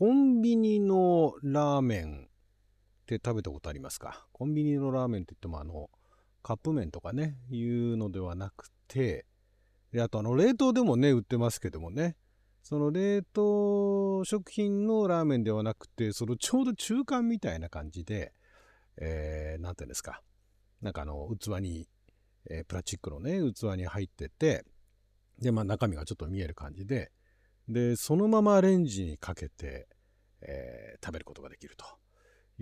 コンビニのラーメンって食べたことありますか？コンビニのラーメンって言ってもあの、カップ麺とかね、いうのではなくて、であとあの、冷凍でもね、売ってますけどもね、その冷凍食品のラーメンではなくて、そのちょうど中間みたいな感じで、えー、なんていうんですか、なんかあの、器に、えー、プラスチックのね、器に入ってて、で、まあ中身がちょっと見える感じで、で、そのままレンジにかけて、えー、食べることができると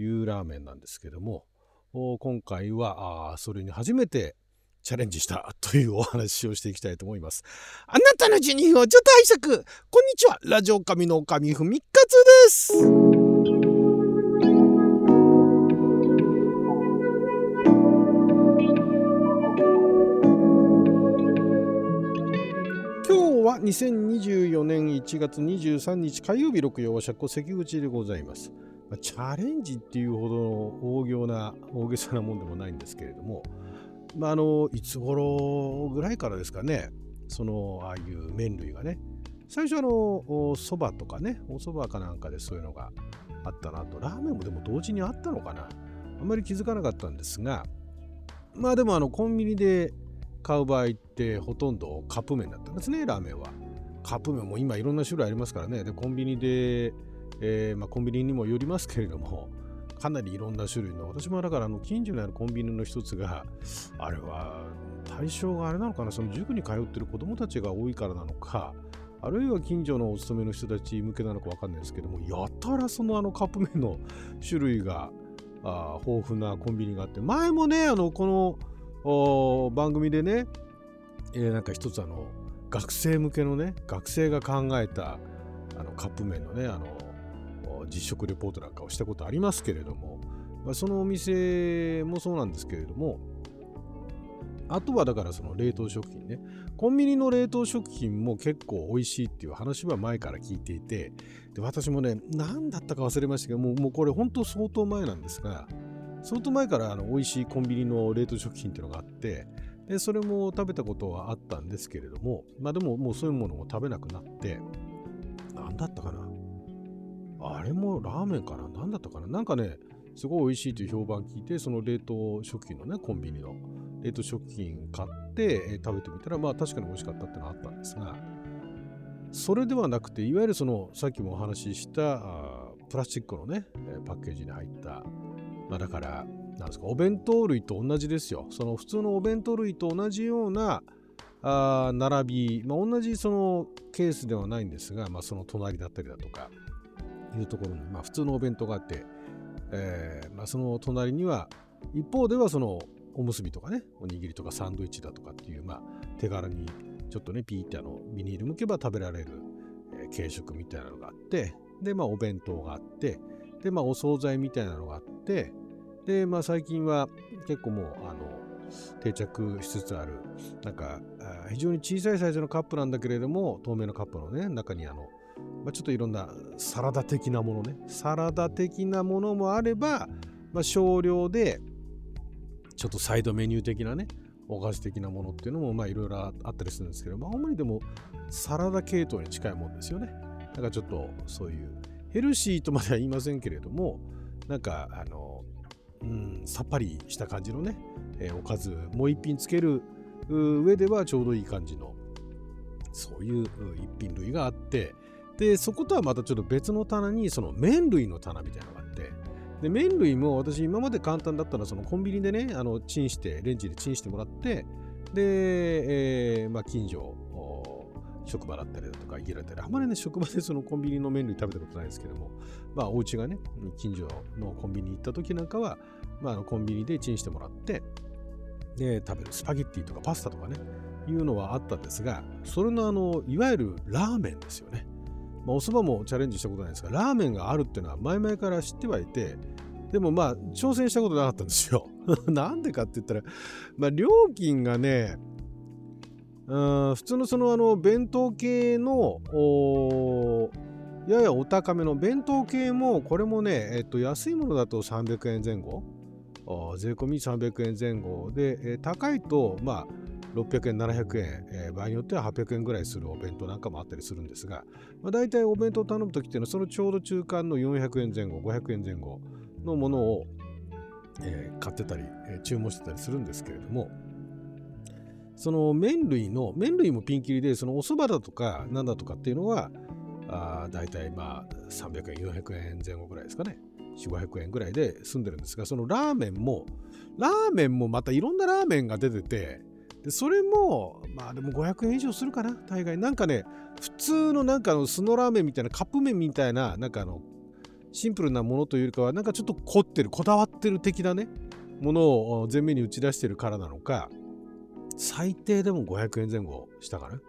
いうラーメンなんですけども、今回は、あそれに初めてチャレンジしたというお話をしていきたいと思います。あなたの12分をちょっと拝借。こんにちは。ラジオ神の神ふみかつです。2024年1月23日火曜日6曜社交関口でございます。チャレンジっていうほどの大行な大げさなもんでもないんですけれども、まあ、あのいつ頃ぐらいからですかねそのああいう麺類がね。最初あのそばとかねお蕎麦かなんかでそういうのがあったなと。ラーメンもでも同時にあったのかな。あんまり気づかなかったんですがまあでもあのコンビニで買う場合ってほとんどカップ麺だったんですねラーメンは。カップ麺も今いろんな種類ありますからね。でコンビニで、えー、まあ、コンビニにもよりますけれどもかなりいろんな種類の私もだからあの近所にあるコンビニの一つがあれは対象があれなのかなその塾に通ってる子供たちが多いからなのかあるいは近所のお勤めの人たち向けなのか分かんないですけどもやたらそのあのカップ麺の種類があ豊富なコンビニがあって前もねあのこの番組でね、えー、なんか一つあの学生向けのね学生が考えたあのカップ麺のねあの実食レポートなんかをしたことありますけれども、まあ、そのお店もそうなんですけれども、あとはだからその冷凍食品ね。コンビニの冷凍食品も結構美味しいっていう話は前から聞いていて、で私もね、何だったか忘れましたけどもう、もうこれ本当相当前なんですが、相当前からあの美味しいコンビニの冷凍食品っていうのがあって、でそれも食べたことはあったんですけれども、まあでももうそういうものも食べなくなって、何だったかな？あれもラーメンかな？何だったかな？なんかね、すごい美味しいという評判聞いて、その冷凍食品のね、コンビニの冷凍食品買って、食べてみたら、まあ確かに美味しかったっていうのはあったんですが、それではなくて、いわゆるその、さっきもお話ししたプラスチックのね、パッケージに入った、まあだから、なんですか、お弁当類と同じですよ。その普通のお弁当類と同じような、あ並び、まあ、同じそのケースではないんですが、まあ、その隣だったりだとか、いうところに、まあ、普通のお弁当があって、えーまあ、その隣には一方ではそのおむすびとかねおにぎりとかサンドイッチだとかっていう、まあ、手軽にちょっとねピーってあのビニール向けば食べられる、えー、軽食みたいなのがあってでまあお弁当があってでまあお惣菜みたいなのがあってでまあ最近は結構もうあの定着しつつあるなんか非常に小さいサイズのカップなんだけれども透明のカップのね中にあのまあ、ちょっといろんなサラダ的なものねサラダ的なものもあれば、まあ、少量でちょっとサイドメニュー的なねお菓子的なものっていうのもまあいろいろあったりするんですけど、まあ、主にでもサラダ系統に近いもんですよね。だかちょっとそういうヘルシーとまでは言いませんけれどもなんかあの、うん、さっぱりした感じのね、えー、おかずもう一品つける上ではちょうどいい感じのそういう一品類があってで、そことはまたちょっと別の棚に、その麺類の棚みたいなのがあって、で、麺類も私今まで簡単だったのは、そのコンビニでね、あの、チンして、レンジでチンしてもらって、で、えー、まあ、近所、職場だったりだとか、家だったり、あまりね、職場でそのコンビニの麺類食べたことないですけども、まあ、お家がね、近所のコンビニ行った時なんかは、まあ、あのコンビニでチンしてもらって、で、食べるスパゲッティとかパスタとかね、いうのはあったんですが、それのあの、いわゆるラーメンですよね。まあ、お蕎麦もチャレンジしたことないですが、ラーメンがあるっていうのは前々から知ってはいて、でもまあ、挑戦したことなかったんですよ。なんでかって言ったら、まあ、料金がね、普通のそのあの弁当系のややお高めの弁当系もこれもね、えっと、安いものだと300円前後税込み300円前後で、え高いとま600円、700円、えー、場合によっては800円ぐらいするお弁当なんかもあったりするんですが、まあ、大体お弁当を頼むときっていうのは、そのちょうど中間の400円前後、500円前後のものを、えー、買ってたり、え、注文してたりするんですけれども、その麺類の、麺類もピンキリで、そのお蕎麦だとか、なんだとかっていうのは、あ大体まあ300円、400円前後ぐらいですかね。4、500円ぐらいで済んでるんですが、そのラーメンも、ラーメンもまたいろんなラーメンが出てて、でそれも、まあでも500円以上するかな、大概。なんかね、普通のなんかの酢のラーメンみたいな、カップ麺みたいな、なんかあの、シンプルなものというよりかは、なんかちょっと凝ってる、こだわってる的なね、ものを前面に打ち出してるからなのか、最低でも500円前後したかな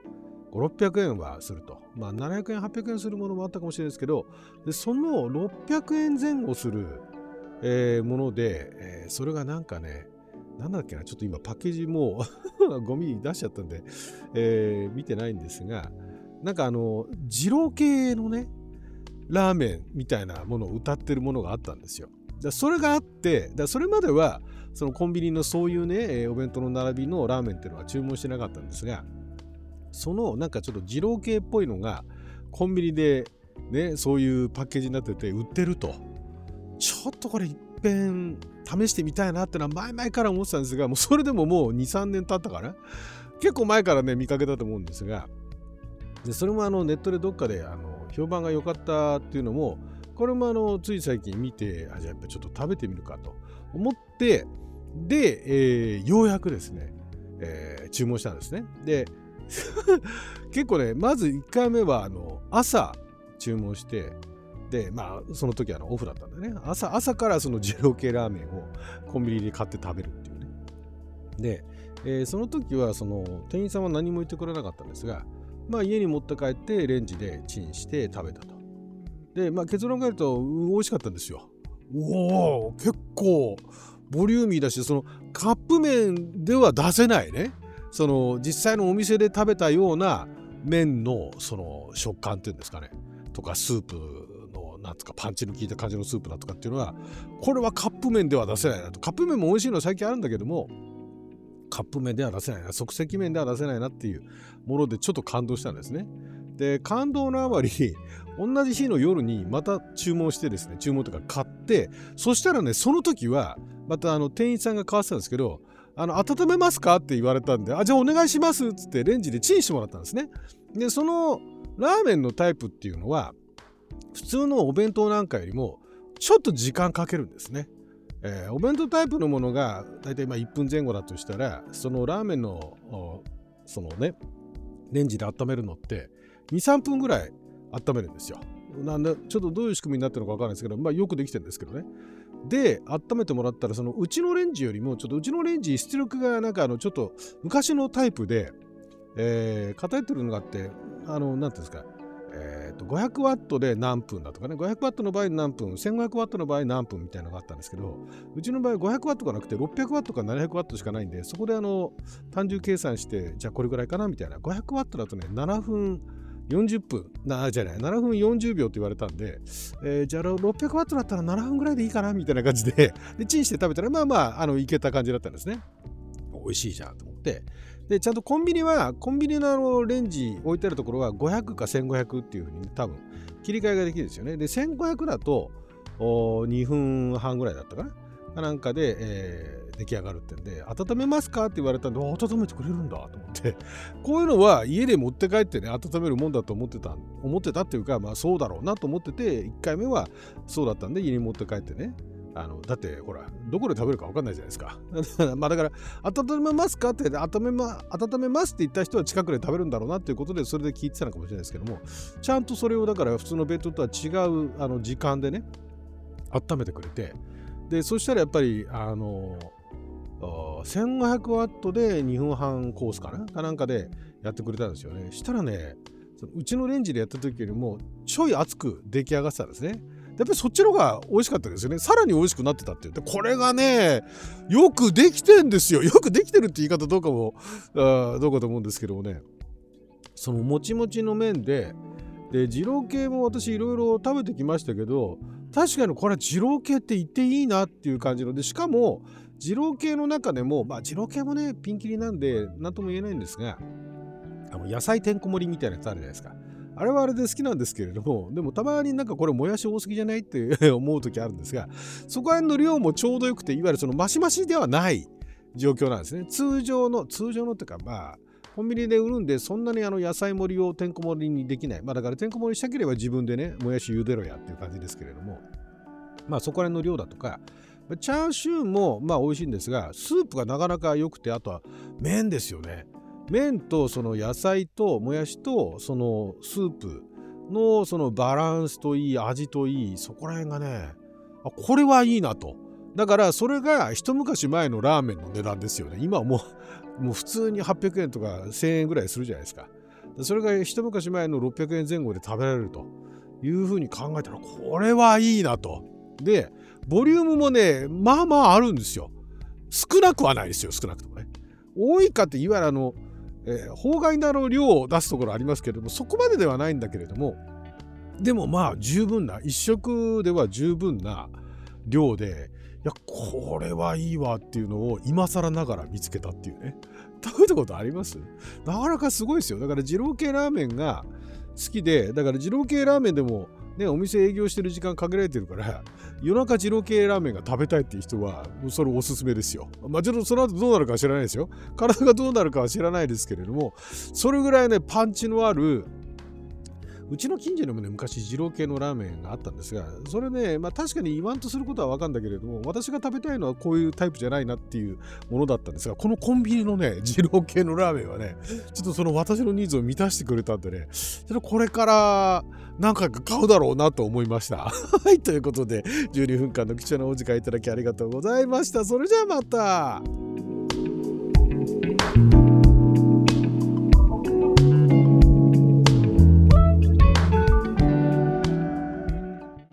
？5、600円はすると。まあ、700円、800円するものもあったかもしれないですけど、でその600円前後する、えー、もので、えー、それがなんかね、なんだっけな、ちょっと今パッケージもう ゴミ出しちゃったんで、えー、見てないんですが、なんかあの、二郎系のね、ラーメンみたいなものを歌ってるものがあったんですよ。だそれがあって、だそれまでは、そのコンビニのそういうね、お弁当の並びのラーメンっていうのは注文してなかったんですが、そのなんかちょっと二郎系っぽいのがコンビニでね、そういうパッケージになってて売ってると。ちょっとこれいっぺん試してみたいなってのは前々から思ってたんですが、もうそれでももう2、3年経ったかな。結構前からね、見かけたと思うんですが、でそれもあのネットでどっかであの評判が良かったっていうのも、これもあのつい最近見て、あじゃあやっぱちょっと食べてみるかと思って、で、えー、ようやくですね、えー、注文したんですね。で、結構ね、まず1回目はあの朝注文して、で、まあ、その時はオフだったんだね。朝、朝からその二郎系ラーメンをコンビニで買って食べるっていうね。で、えー、その時はその店員さんは何も言ってくれなかったんですが、まあ、家に持って帰ってレンジでチンして食べたと。で、まあ、結論から言うと美味しかったんですよ。おお結構ボリューミーだしそのカップ麺では出せないね。その実際のお店で食べたような麺のその食感っていうんですかね。とかスープのなんつかパンチの効いた感じのスープだとかっていうのはこれはカップ麺では出せないなと。カップ麺も美味しいのは最近あるんだけどもカップ麺では出せないな。即席麺では出せないなっていうものでちょっと感動したんですね。で感動のあまり同じ日の夜にまた注文してですね注文とか買てそしたらねその時はまたあの店員さんが買わせたんですけどあの温めますか？って言われたんであじゃあお願いしますっつってレンジでチンしてもらったんですね。でそのラーメンのタイプっていうのは普通のお弁当なんかよりもちょっと時間かけるんですね、えー、お弁当タイプのものが大体まあ1分前後だとしたらそのラーメンのそのねレンジで温めるのって23分ぐらい温めるんですよ。なんでちょっとどういう仕組みになってるのか分からないですけど、まあ、よくできてるんですけどね。で温めてもらったらそのうちのレンジよりもちょっとうちのレンジ出力がなんかあのちょっと昔のタイプで、えー、偏ってるのがあってあの何ていうんですかえー、と500ワットで何分だとかね500ワットの場合何分1500ワットの場合何分みたいなのがあったんですけどうちの場合500ワットがなくて600ワットか700ワットしかないんでそこであの単純計算してじゃあこれぐらいかなみたいな500ワットだとね7分40分。なじゃない。7分40秒って言われたんで、えー、じゃあ600ワットだったら7分ぐらいでいいかなみたいな感じででチンして食べたらまあまああのいけた感じだったんですね。美味しいじゃんと思って。でちゃんとコンビニはコンビニのあのレンジ置いてあるところは500か1500っていうふうに多分切り替えができるんですよね。で1500だと2分半ぐらいだったかな。なんかで、え、出来上がるってんで、温めますかって言われたんで、温めてくれるんだと思って、こういうのは家で持って帰ってね、温めるもんだと思ってた、思ってたっていうか、まあそうだろうなと思ってて、1回目はそうだったんで、家に持って帰ってね、あのだってほらどこで食べるか分かんないじゃないですか。まあだから温めますかって温め,、ま、温めますって言った人は近くで食べるんだろうなっていうことでそれで聞いてたのかもしれないですけどもちゃんとそれをだから普通の弁当とは違うあの時間でね温めてくれて。でそしたらやっぱりあの1500ワットで2分半コースかな？かなんかでやってくれたんですよねしたらねうちのレンジでやった時よりもちょい熱く出来上がってたんですねやっぱりそっちの方が美味しかったですよね。さらに美味しくなってたって言って、これがね、よくできてんですよ。よくできてるって言い方どうかも、どうかと思うんですけどもね。そのもちもちの麺で、で、二郎系も私いろいろ食べてきましたけど、確かにこれは二郎系って言っていいなっていう感じのでしかも二郎系の中でも、まあ二郎系もね、ピンキリなんで、なんとも言えないんですが、あの野菜てんこ盛りみたいなやつあるじゃないですか。あれはあれで好きなんですけれども、でもたまになんかこれもやし多すぎじゃない？って思う時あるんですが、そこら辺の量もちょうどよくて、いわゆるそのマシマシではない状況なんですね。通常の、通常のっていうかまあ、コンビニで売るんで、そんなにあの野菜盛りをてんこ盛りにできない。まあだからてんこ盛りしたければ自分でね、もやし茹でろやっていう感じですけれども、まあそこら辺の量だとか、チャーシューもまあ美味しいんですが、スープがなかなか良くて、あとは麺ですよね。麺とその野菜ともやしとそのスープのそのバランスといい味といいそこら辺がねこれはいいなと。だからそれが一昔前のラーメンの値段ですよね。今はもうもう普通に800円とか1000円ぐらいするじゃないですか。それが一昔前の600円前後で食べられるというふうに考えたらこれはいいなと。でボリュームもねまあまああるんですよ。少なくはないですよ少なくともね。多いかっていわゆるあのえー、法外な量を出すところありますけれどもそこまでではないんだけれどもでもまあ十分な一食では十分な量でいやこれはいいわっていうのを今更ながら見つけたっていうね。食べたことあります？なかなかすごいですよ。だから二郎系ラーメンが好きでだから二郎系ラーメンでもね、お店営業してる時間限られてるから、夜中二郎系ラーメンが食べたいっていう人は、それおすすめですよ。まあ、ちょっとその後どうなるかは知らないですよ。体がどうなるかは知らないですけれども、それぐらいね、パンチのあるうちの近所にもね、昔、二郎系のラーメンがあったんですが、それね、まあ確かに言わんとすることはわかるんだけれども、私が食べたいのはこういうタイプじゃないなっていうものだったんですが、このコンビニのね、二郎系のラーメンはね、ちょっとその私のニーズを満たしてくれたんでね、ちょっとこれから何回か買うだろうなと思いました。はい、ということで、12分間の貴重なお時間いただきありがとうございました。それじゃあまた。